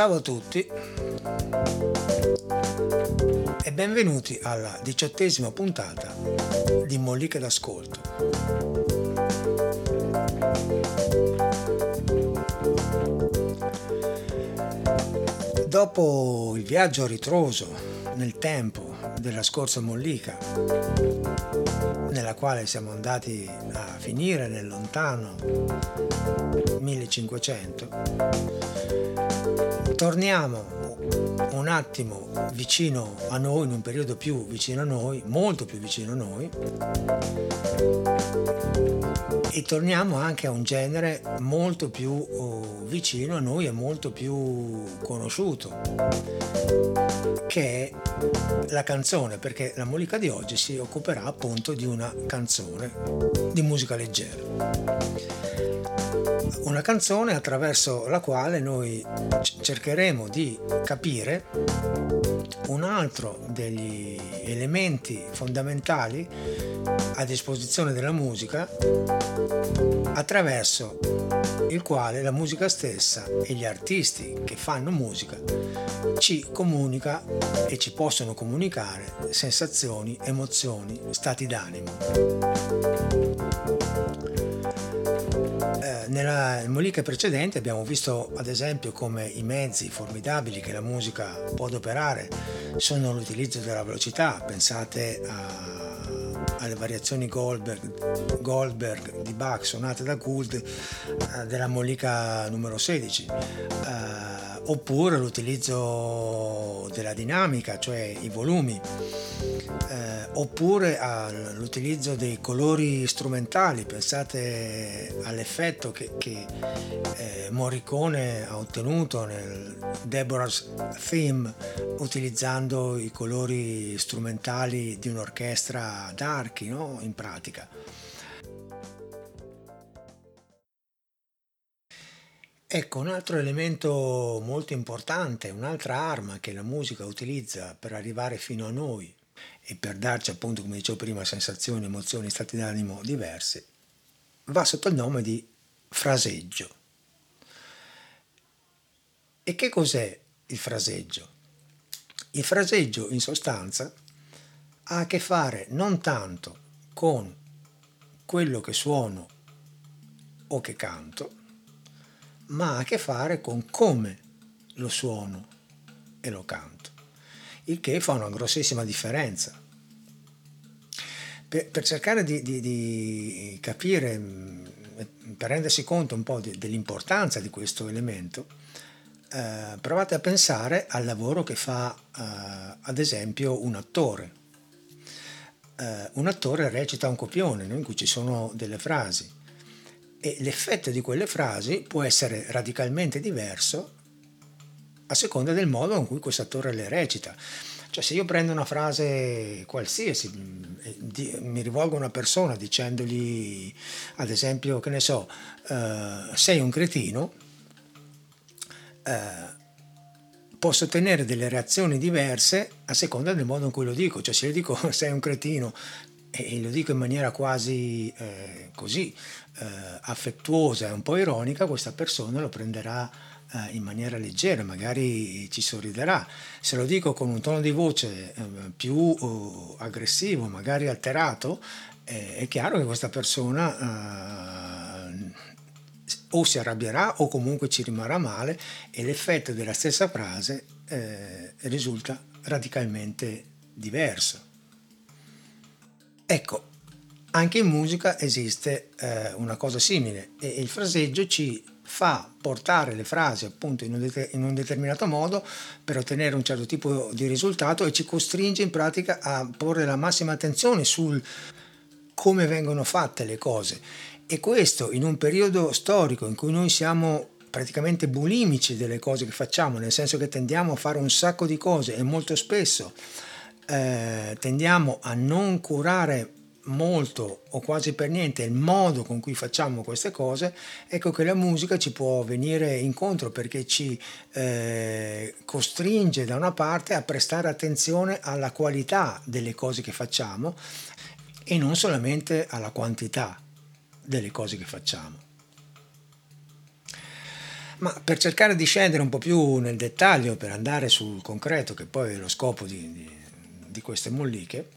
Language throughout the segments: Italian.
Ciao a tutti e benvenuti alla diciottesima puntata di Molliche d'Ascolto. Dopo il viaggio ritroso nel tempo della scorsa Mollica, nella quale siamo andati a finire nel lontano 1500, torniamo un attimo vicino a noi, in un periodo più vicino a noi, molto più vicino a noi, e torniamo anche a un genere molto più oh, vicino a noi e molto più conosciuto, che è la canzone, perché la Molica di oggi si occuperà appunto di una canzone di musica leggera una canzone attraverso la quale noi cercheremo di capire un altro degli elementi fondamentali a disposizione della musica attraverso il quale la musica stessa e gli artisti che fanno musica ci comunica e ci possono comunicare sensazioni, emozioni, stati d'animo. Nella moliche precedente abbiamo visto ad esempio come i mezzi formidabili che la musica può adoperare sono l'utilizzo della velocità, pensate a, alle variazioni Goldberg, Goldberg, di Bach suonate da Gould eh, della mollica numero 16. Eh, oppure l'utilizzo della dinamica, cioè i volumi, eh, oppure all'utilizzo dei colori strumentali, pensate all'effetto che, che eh, Morricone ha ottenuto nel Deborah's Theme utilizzando i colori strumentali di un'orchestra d'archi, no? in pratica. Ecco, un altro elemento molto importante, un'altra arma che la musica utilizza per arrivare fino a noi e per darci appunto, come dicevo prima, sensazioni, emozioni, stati d'animo diversi, va sotto il nome di fraseggio. E che cos'è il fraseggio? Il fraseggio in sostanza ha a che fare non tanto con quello che suono o che canto, ma ha a che fare con come lo suono e lo canto, il che fa una grossissima differenza. Per, per cercare di, di, di, capire, mm, per rendersi conto un po' di, dell'importanza di questo elemento, eh, provate a pensare al lavoro che fa eh, ad esempio un attore. Eh, un attore recita un copione no? in cui ci sono delle frasi e l'effetto di quelle frasi può essere radicalmente diverso a seconda del modo in cui questo attore le recita. Cioè se io prendo una frase qualsiasi, mi rivolgo a una persona dicendogli, ad esempio, che ne so, uh, sei un cretino, uh, posso ottenere delle reazioni diverse a seconda del modo in cui lo dico. Cioè se io dico sei un cretino e lo dico in maniera quasi eh, così eh, affettuosa e un po' ironica, questa persona lo prenderà eh, in maniera leggera, magari ci sorriderà. Se lo dico con un tono di voce eh, più uh, aggressivo, magari alterato, eh, è chiaro che questa persona eh, o si arrabbierà o comunque ci rimarrà male e l'effetto della stessa frase risulta radicalmente diverso. Ecco, anche in musica esiste eh, una cosa simile e il fraseggio ci fa portare le frasi appunto in un, det- in un, determinato modo per ottenere un certo tipo di risultato e ci costringe in pratica a porre la massima attenzione sul come vengono fatte le cose. E questo in un periodo storico in cui noi siamo praticamente bulimici delle cose che facciamo, nel senso che tendiamo a fare un sacco di cose e molto spesso eh, tendiamo a non curare molto o quasi per niente il modo con cui facciamo queste cose, ecco che la musica ci può venire incontro perché ci eh, costringe da una parte a prestare attenzione alla qualità delle cose che facciamo e non solamente alla quantità delle cose che facciamo. Ma per cercare di scendere un po' più nel dettaglio, per andare sul concreto, che poi è lo scopo di, di, di queste molliche,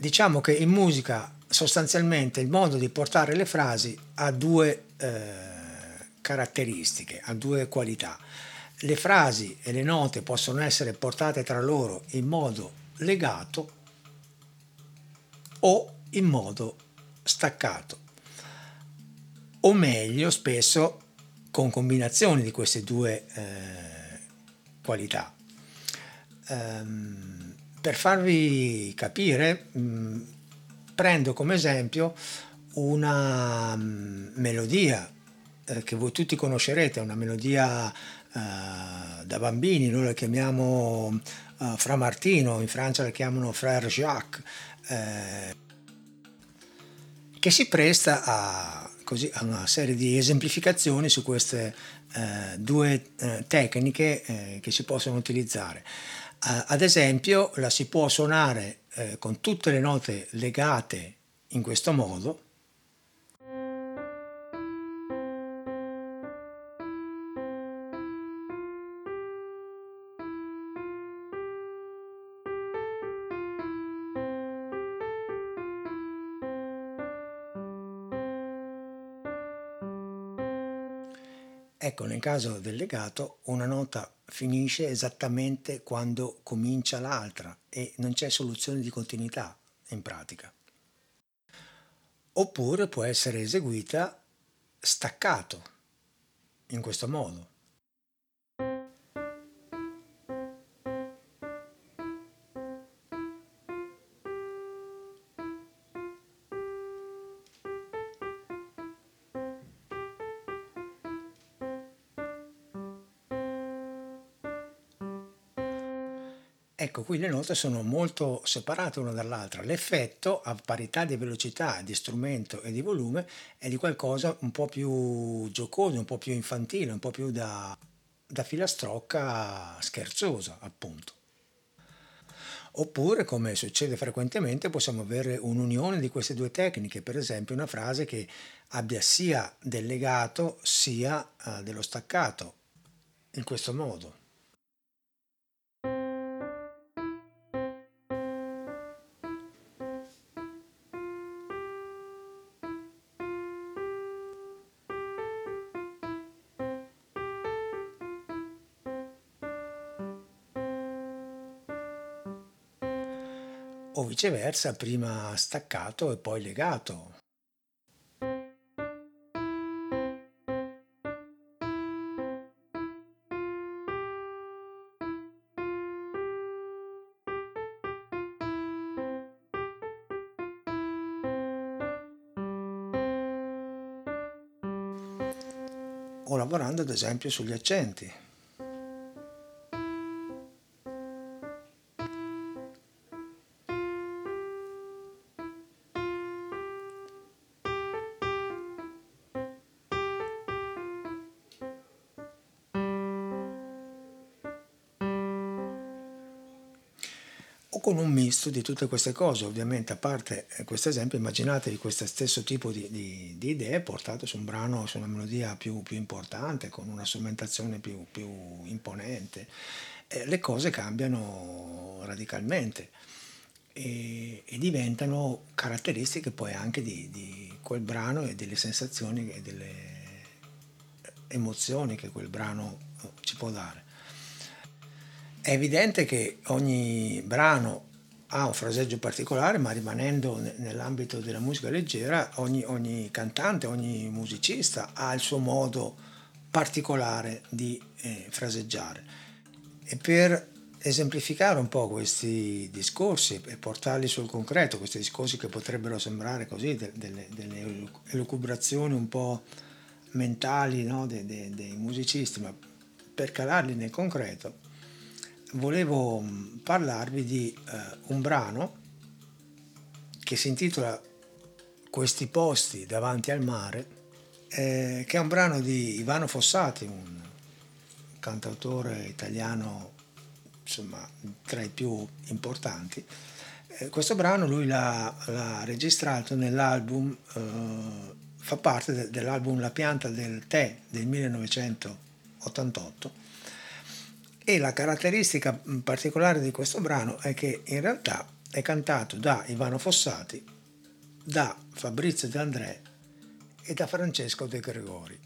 diciamo che in musica sostanzialmente il modo di portare le frasi ha due eh, caratteristiche, ha due qualità. Le frasi e le note possono essere portate tra loro in modo legato o in modo staccato, o meglio spesso con combinazioni di queste due eh, qualità. Um, per farvi capire, mm, prendo come esempio una mm, melodia eh, che voi tutti conoscerete, una melodia eh, da bambini, noi la chiamiamo uh, Fra Martino, in Francia la chiamano Frère Jacques, eh, che si presta a, così, a, una serie di esemplificazioni su queste eh, due eh, tecniche eh, che si possono utilizzare. Ad esempio la si può suonare eh, con tutte le note legate in questo modo, caso del legato, una nota finisce esattamente quando comincia l'altra e non c'è soluzione di continuità in pratica. Oppure può essere eseguita staccato, in questo modo. Qui le note sono molto separate una dall'altra. L'effetto, a parità di velocità, di strumento e di volume, è di qualcosa un po' più giocoso, un po' più infantile, un po' più da, da filastrocca scherzosa, appunto. Oppure, come succede frequentemente, possiamo avere un'unione di queste due tecniche, per esempio una frase che abbia sia del legato sia uh, dello staccato, in questo modo. O viceversa prima staccato e poi legato. o lavorando ad esempio sugli accenti. O con un misto di tutte queste cose. Ovviamente, a parte eh, questo esempio, immaginatevi questo stesso tipo di, di, di, idee portate su un brano, su una melodia più, più importante, con una strumentazione più, più imponente. Eh, le cose cambiano radicalmente e, e, diventano caratteristiche poi anche di, di quel brano e delle sensazioni e delle emozioni che quel brano eh, ci può dare. È evidente che ogni brano ha un fraseggio particolare, ma rimanendo nell'ambito della musica leggera, ogni, ogni cantante, ogni musicista ha il suo modo particolare di eh, fraseggiare. E per esemplificare un po' questi discorsi e portarli sul concreto, questi discorsi che potrebbero sembrare così, de, delle, delle, elucubrazioni un po' mentali no? dei, dei, dei musicisti, ma per calarli nel concreto, volevo mm, parlarvi di eh, un brano che si intitola Questi posti davanti al mare, eh, che è un brano di Ivano Fossati, un cantautore italiano insomma, tra i più importanti. Eh, questo brano lui l'ha, l'ha registrato nell'album, eh, fa parte de, dell'album La pianta del tè del 1900 88 e la caratteristica particolare di questo brano è che in realtà è cantato da Ivano Fossati, da Fabrizio De André e da Francesco De Gregori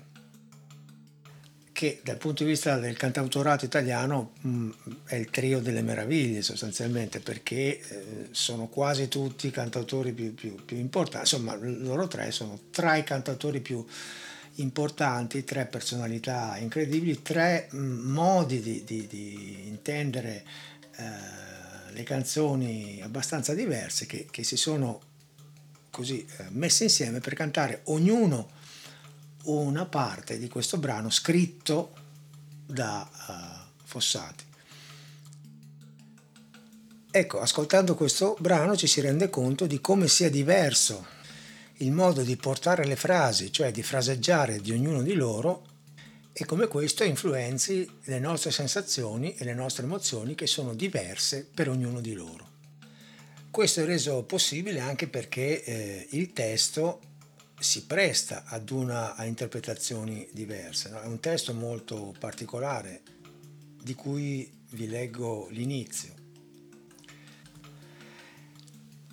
che dal punto di vista del cantautorato italiano mh, è il trio delle meraviglie sostanzialmente perché eh, sono quasi tutti i cantautori più, più, più, importanti, insomma loro tre sono tra i cantautori più importanti, tre personalità incredibili, tre mh, modi di, di, di intendere eh, le canzoni abbastanza diverse che, che si sono così eh, messe insieme per cantare ognuno una parte di questo brano scritto da uh, Fossati. Ecco, ascoltando questo brano ci si rende conto di come sia diverso il modo di portare le frasi, cioè di fraseggiare di ognuno di loro, e come questo influenzi le nostre sensazioni e le nostre emozioni che sono diverse per ognuno di loro. Questo è reso possibile anche perché eh, il testo si presta ad una, a interpretazioni diverse. No? È un testo molto particolare di cui vi leggo l'inizio.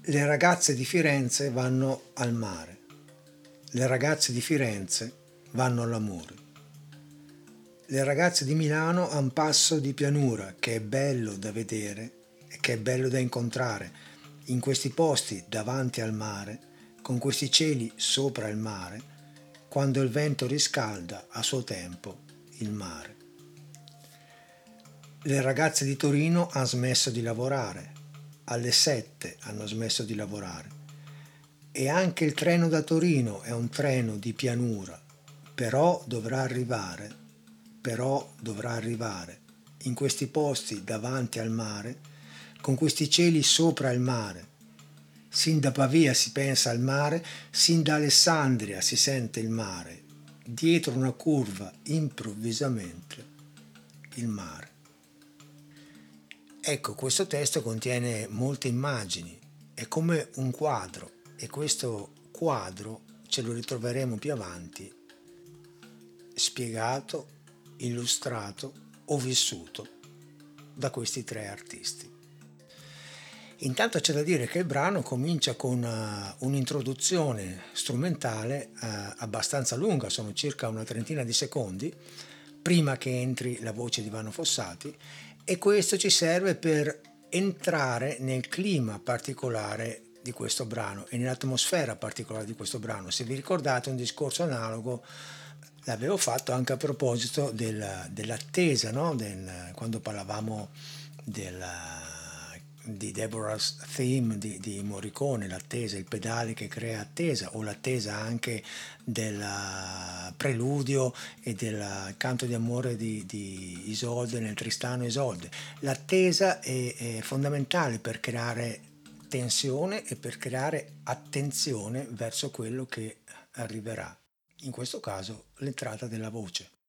Le ragazze di Firenze vanno al mare, le ragazze di Firenze vanno all'amore. Le ragazze di Milano hanno un passo di pianura che è bello da vedere e che è bello da incontrare. In questi posti davanti al mare con questi cieli sopra il mare, quando il vento riscalda a suo tempo il mare. Le ragazze di Torino hanno smesso di lavorare, alle sette hanno smesso di lavorare. E anche il treno da Torino è un treno di pianura, però dovrà arrivare, però dovrà arrivare in questi posti davanti al mare, con questi cieli sopra il mare, Sin da Pavia si pensa al mare, sin da Alessandria si sente il mare. Dietro una curva, improvvisamente, il mare. Ecco, questo testo contiene molte immagini, è come un quadro e questo quadro ce lo ritroveremo più avanti spiegato, illustrato o vissuto da questi tre artisti. Intanto c'è da dire che il brano comincia con uh, un'introduzione strumentale uh, abbastanza lunga, sono circa una trentina di secondi, prima che entri la voce di Ivano Fossati e questo ci serve per entrare nel clima particolare di questo brano e nell'atmosfera particolare di questo brano. Se vi ricordate un discorso analogo l'avevo fatto anche a proposito del, dell'attesa, no? del, quando parlavamo della di Deborah's Theme di, di, Morricone, l'attesa, il pedale che crea attesa o l'attesa anche del preludio e del canto di amore di, di Isolde nel Tristano Isolde. L'attesa è, è fondamentale per creare tensione e per creare attenzione verso quello che arriverà. In questo caso l'entrata della voce.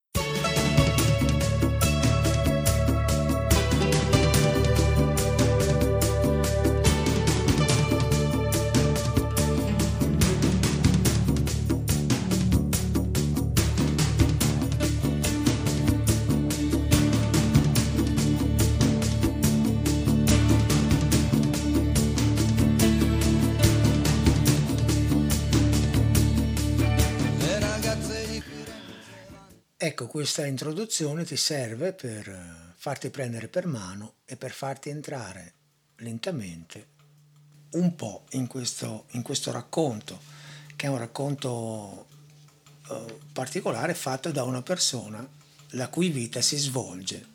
Ecco, questa introduzione ti serve per eh, farti prendere per mano e per farti entrare lentamente un po' in questo, in questo racconto, che è un racconto eh, particolare fatto da una persona la cui vita si svolge,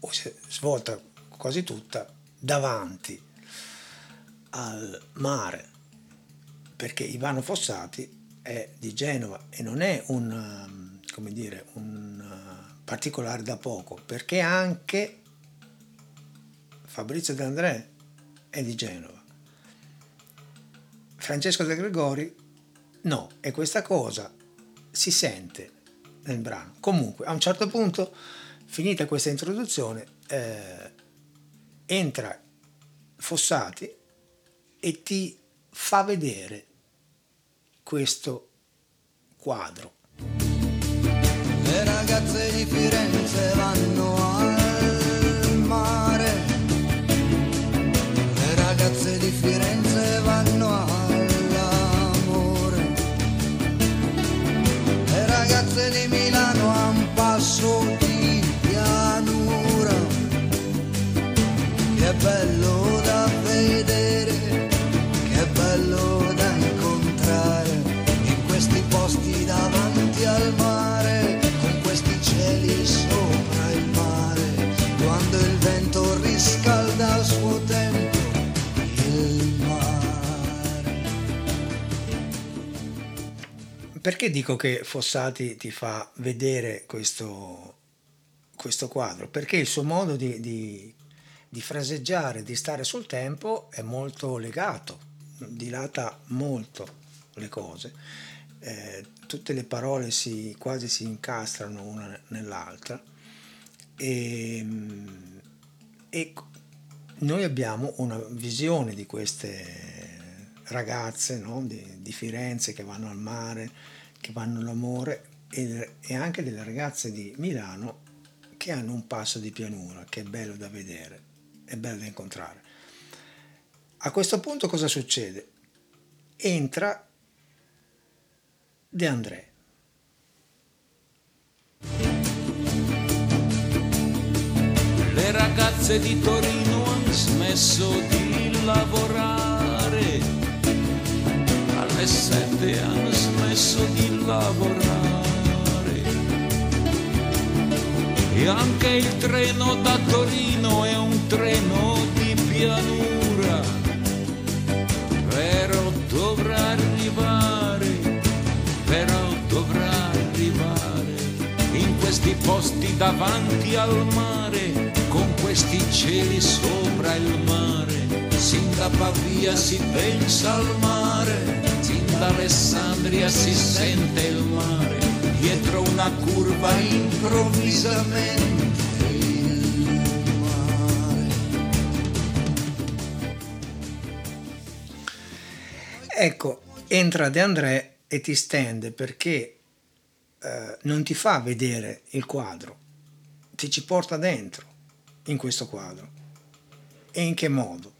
o si è svolta quasi tutta, davanti al mare, perché Ivano Fossati è di Genova e non è un come dire, un uh, particolare da poco, perché anche Fabrizio De André è di Genova. Francesco De Gregori no, e questa cosa si sente nel brano. Comunque, a un certo punto, finita questa introduzione, eh, entra Fossati e ti fa vedere questo quadro le ragazze di Firenze vanno a perché dico che Fossati ti fa vedere questo, questo quadro? Perché il suo modo di, di, di fraseggiare, di stare sul tempo è molto legato, dilata molto le cose. Eh, tutte le parole si, quasi si incastrano una nell'altra e, e noi abbiamo una visione di queste ragazze no? di, di, Firenze che vanno al mare, che vanno all'amore e, e anche delle ragazze di Milano che hanno un passo di pianura che è bello da vedere, è bello da incontrare. A questo punto cosa succede? Entra De André. Le ragazze di Torino hanno smesso di lavorare, alle sette hanno smesso di lavorare. E anche il treno da Torino è un treno di pianura, però dovrà arrivare, però dovrà arrivare in questi posti davanti al mare con questi cieli sopra il mare, sin da Pavia si pensa al mare, sin da Alessandria si sente il mare, dietro una curva improvvisamente il mare. Ecco, entra De André e ti stende perché eh, non ti fa vedere il quadro, ti ci porta dentro in questo quadro. E in che modo?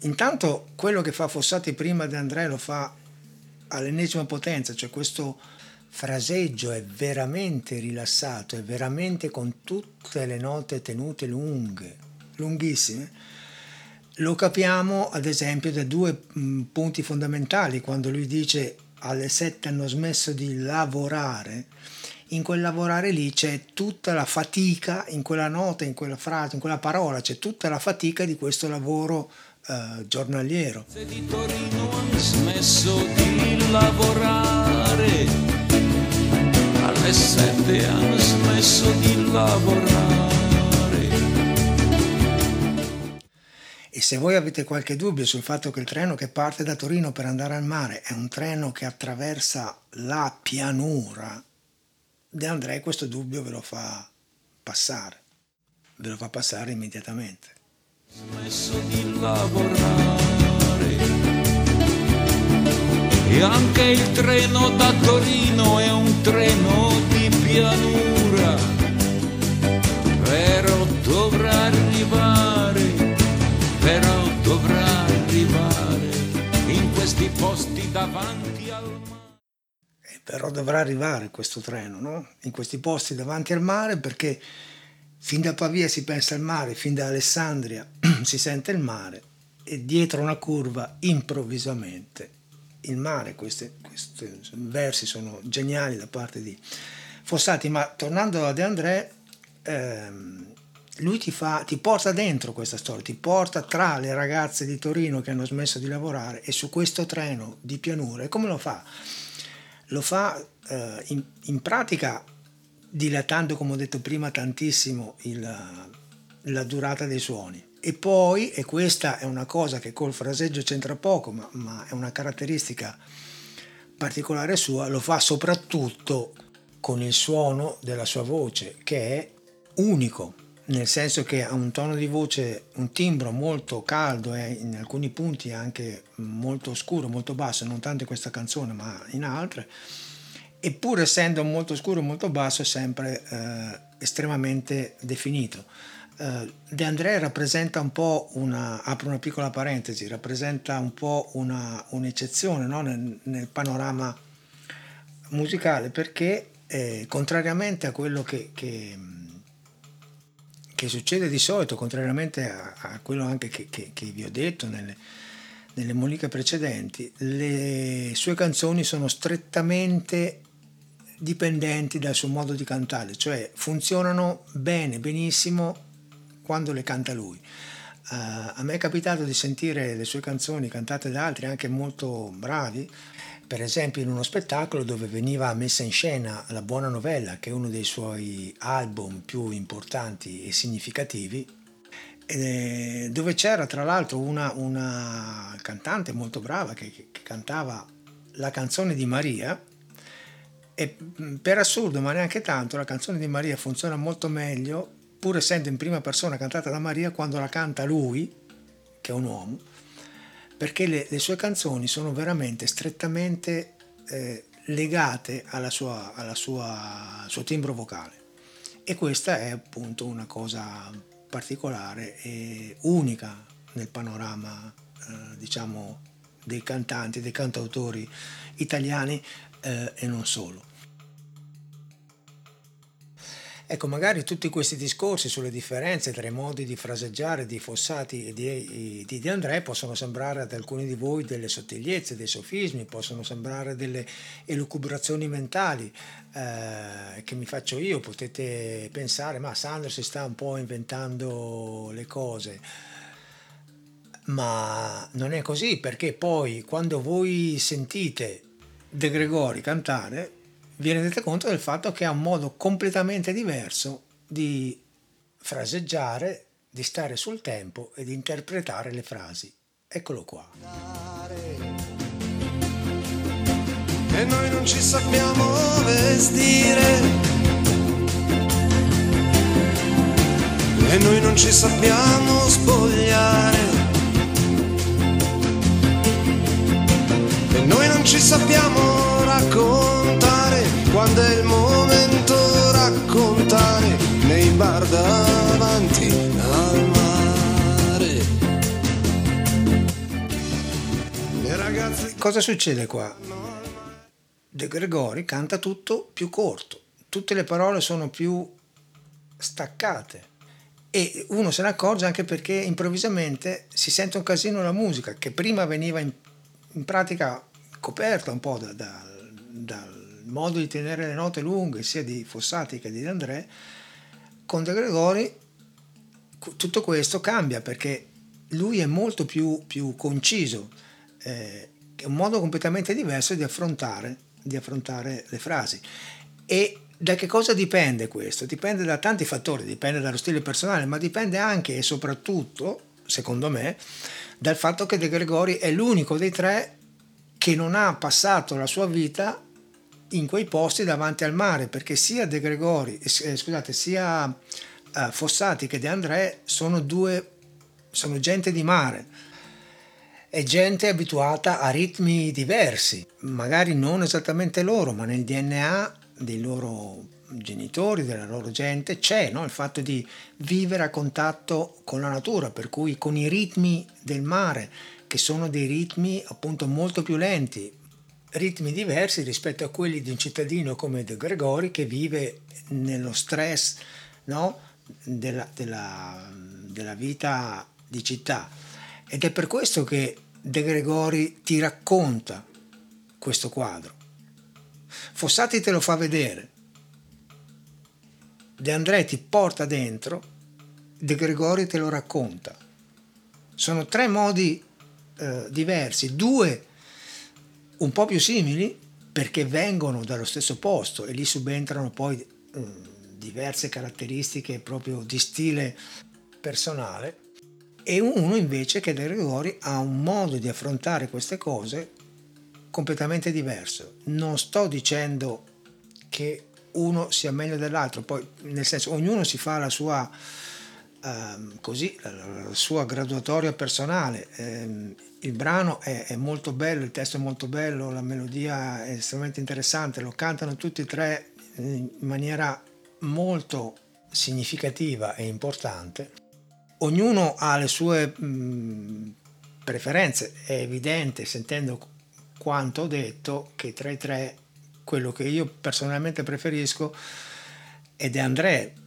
Intanto quello che fa Fossati prima di Andrea lo fa all'ennesima potenza, cioè questo fraseggio è veramente rilassato, è veramente con tutte le note tenute lunghe, lunghissime. Lo capiamo ad esempio da due punti fondamentali, quando lui dice alle sette hanno smesso di lavorare, in quel lavorare lì c'è tutta la fatica, in quella nota, in quella frase, in quella parola, c'è tutta la fatica di questo lavoro eh, giornaliero. Di Torino hanno smesso di lavorare, alle sette hanno smesso di lavorare. E se voi avete qualche dubbio sul fatto che il treno che parte da Torino per andare al mare è un treno che attraversa la pianura, De André questo dubbio ve lo fa passare, ve lo fa passare immediatamente. Smesso di lavorare. E anche il treno da Torino è un treno di pianura, però dovrà arrivare, però dovrà arrivare in questi posti davanti al mare però dovrà arrivare questo treno, no? in questi posti davanti al mare, perché fin da Pavia si pensa al mare, fin da Alessandria si sente il mare e dietro una curva improvvisamente il mare, questi, questi versi sono geniali da parte di Fossati, ma tornando a De André, ehm, lui ti, fa, ti porta dentro questa storia, ti porta tra le ragazze di Torino che hanno smesso di lavorare e su questo treno di pianura. E come lo fa? lo fa eh, in, in, pratica dilatando, come ho detto prima, tantissimo il, la durata dei suoni. E poi, e questa è una cosa che col fraseggio c'entra poco, ma, ma è una caratteristica particolare sua, lo fa soprattutto con il suono della sua voce, che è unico, nel senso che ha un tono di voce, un timbro molto caldo e in alcuni punti anche molto oscuro, molto basso, non tanto in questa canzone ma in altre, eppur essendo molto scuro e molto basso è sempre eh, estremamente definito. Eh, De André rappresenta un po' una, apro una piccola parentesi, rappresenta un po' una, un'eccezione no? nel, nel, panorama musicale perché eh, contrariamente a quello che, che succede di solito, contrariamente a, a quello anche che, che, che, vi ho detto nelle, nelle moliche precedenti, le sue canzoni sono strettamente dipendenti dal suo modo di cantare, cioè funzionano bene, benissimo quando le canta lui. Uh, a me è capitato di sentire le sue canzoni cantate da altri, anche molto bravi, per esempio in uno spettacolo dove veniva messa in scena La Buona Novella, che è uno dei suoi album più importanti e significativi, dove c'era tra l'altro una, una cantante molto brava che, che, cantava la canzone di Maria e per assurdo, ma neanche tanto, la canzone di Maria funziona molto meglio, pur essendo in prima persona cantata da Maria, quando la canta lui, che è un uomo, perché le, le sue canzoni sono veramente strettamente eh, legate alla sua, alla sua, al suo timbro vocale. E questa è appunto una cosa particolare e unica nel panorama, eh, diciamo, dei cantanti, dei cantautori italiani eh, e non solo. Ecco, magari tutti questi discorsi sulle differenze tra i modi di fraseggiare di Fossati e di, di, di André possono sembrare ad alcuni di voi delle sottigliezze, dei sofismi, possono sembrare delle elucubrazioni mentali eh, che mi faccio io. Potete pensare, ma Sanders si sta un po' inventando le cose. Ma non è così perché poi quando voi sentite De Gregori cantare vi rendete conto del fatto che ha un modo completamente diverso di fraseggiare, di stare sul tempo e di interpretare le frasi. Eccolo qua. E noi non ci sappiamo vestire. E noi non ci sappiamo spogliare. E noi non ci sappiamo raccontare quando è il momento raccontare nei bar davanti al mare. Ragazze... Cosa succede qua? De Gregori canta tutto più corto, tutte le parole sono più staccate e uno se ne accorge anche perché improvvisamente si sente un casino la musica che prima veniva in, in pratica coperta un po' dal da, da, modo di tenere le note lunghe sia di Fossati che di André, con De Gregori tutto questo cambia perché lui è molto più, più conciso, eh, è un modo completamente diverso di affrontare, di affrontare le frasi. E da che cosa dipende questo? Dipende da tanti fattori, dipende dallo stile personale, ma dipende anche e soprattutto, secondo me, dal fatto che De Gregori è l'unico dei tre che non ha passato la sua vita in quei posti davanti al mare, perché sia De Gregori, eh, scusate, sia eh, Fossati che De André sono due, sono gente di mare. È gente abituata a ritmi diversi, magari non esattamente loro, ma nel DNA dei loro genitori, della loro gente, c'è no? il fatto di vivere a contatto con la natura, per cui con i ritmi del mare, che sono dei ritmi appunto molto più lenti, ritmi diversi rispetto a quelli di un cittadino come De Gregori che vive nello stress no? della, della, della vita di città. Ed è per questo che De Gregori ti racconta questo quadro. Fossati te lo fa vedere. De André ti porta dentro, De Gregori te lo racconta. Sono tre modi eh, diversi, due un po' più simili perché vengono dallo stesso posto e lì subentrano poi eh, diverse caratteristiche proprio di stile personale e uno invece che De Gregori ha un modo di affrontare queste cose completamente diverso. Non sto dicendo che uno sia meglio dell'altro, poi nel senso ognuno si fa la sua, ehm, così, la, la, sua graduatoria personale. Ehm, il brano è, è, molto bello, il testo è molto bello, la melodia è estremamente interessante, lo cantano tutti e tre in maniera molto significativa e importante. Ognuno ha le sue mh, preferenze, è evidente sentendo quanto ho detto che tra i tre quello che io personalmente preferisco è De André Mm,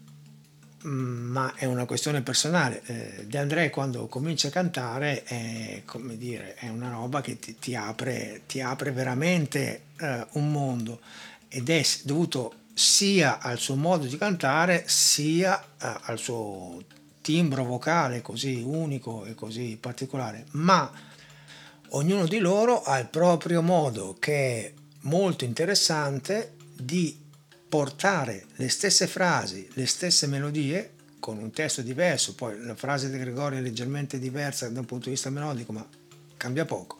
ma è una questione personale. Eh, De André quando comincia a cantare è, dire, è una roba che ti, ti, apre, ti apre, veramente eh, un mondo ed è dovuto sia al suo modo di cantare sia eh, al suo timbro vocale così unico e così particolare. Ma ognuno di loro ha il proprio modo che è molto interessante di portare le stesse frasi, le stesse melodie con un testo diverso, poi la frase di Gregorio è leggermente diversa da un punto di vista melodico, ma cambia poco.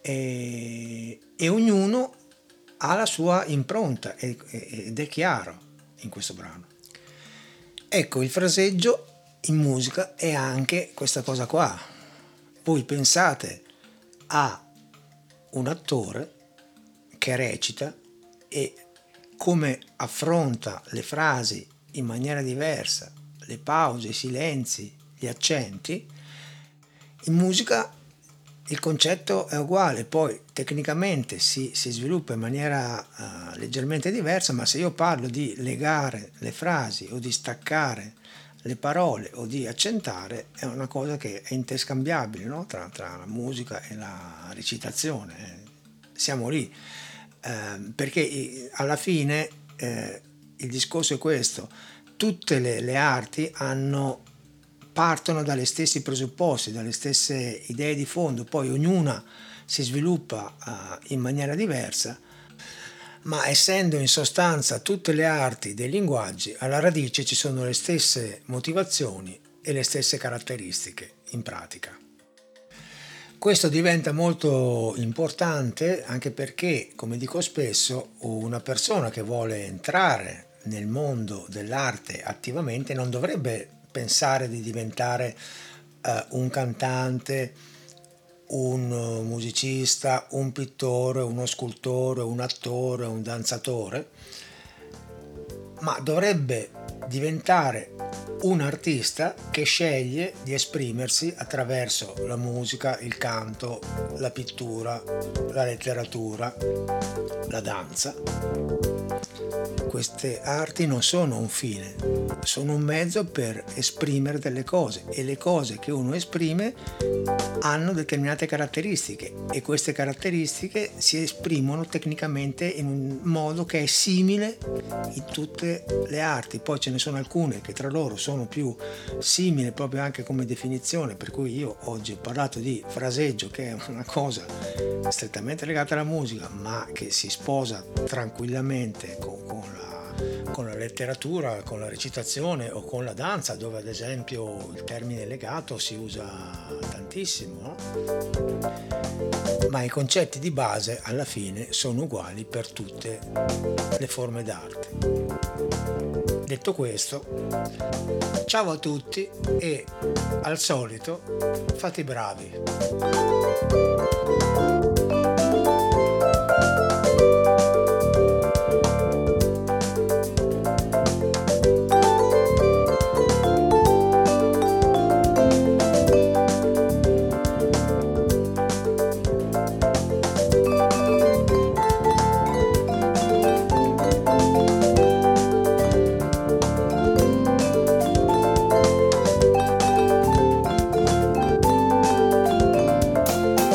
E, e ognuno ha la sua impronta ed è chiaro in questo brano. Ecco, il fraseggio in musica è anche questa cosa qua. Voi pensate a un attore che recita e come affronta le frasi in maniera diversa, le pause, i silenzi, gli accenti, in musica il concetto è uguale, poi tecnicamente si, si sviluppa in maniera uh, leggermente diversa, ma se io parlo di legare le frasi o di staccare le parole o di accentare è una cosa che è interscambiabile no? tra, tra, la musica e la recitazione. Siamo lì, eh, perché alla fine eh, il discorso è questo, tutte le, le arti hanno partono dagli stessi presupposti, dalle stesse idee di fondo, poi ognuna si sviluppa uh, in maniera diversa, ma essendo in sostanza tutte le arti dei linguaggi, alla radice ci sono le stesse motivazioni e le stesse caratteristiche in pratica. Questo diventa molto importante anche perché, come dico spesso, una persona che vuole entrare nel mondo dell'arte attivamente non dovrebbe pensare di diventare uh, un cantante, un musicista, un pittore, uno scultore, un attore, un danzatore, ma dovrebbe diventare un artista che sceglie di esprimersi attraverso la musica, il canto, la pittura, la letteratura, la danza queste arti non sono un fine, sono un mezzo per esprimere delle cose e le cose che uno esprime hanno determinate caratteristiche e queste caratteristiche si esprimono tecnicamente in un modo che è simile in tutte le arti. Poi ce ne sono alcune che tra loro sono più simili proprio anche come definizione, per cui io oggi ho parlato di fraseggio che è una cosa strettamente legata alla musica ma che si sposa tranquillamente con, con la con la letteratura, con la recitazione o con la danza, dove ad esempio il termine legato si usa tantissimo, ma i concetti di base alla fine sono uguali per tutte le forme d'arte. Detto questo, ciao a tutti e al solito fate i bravi.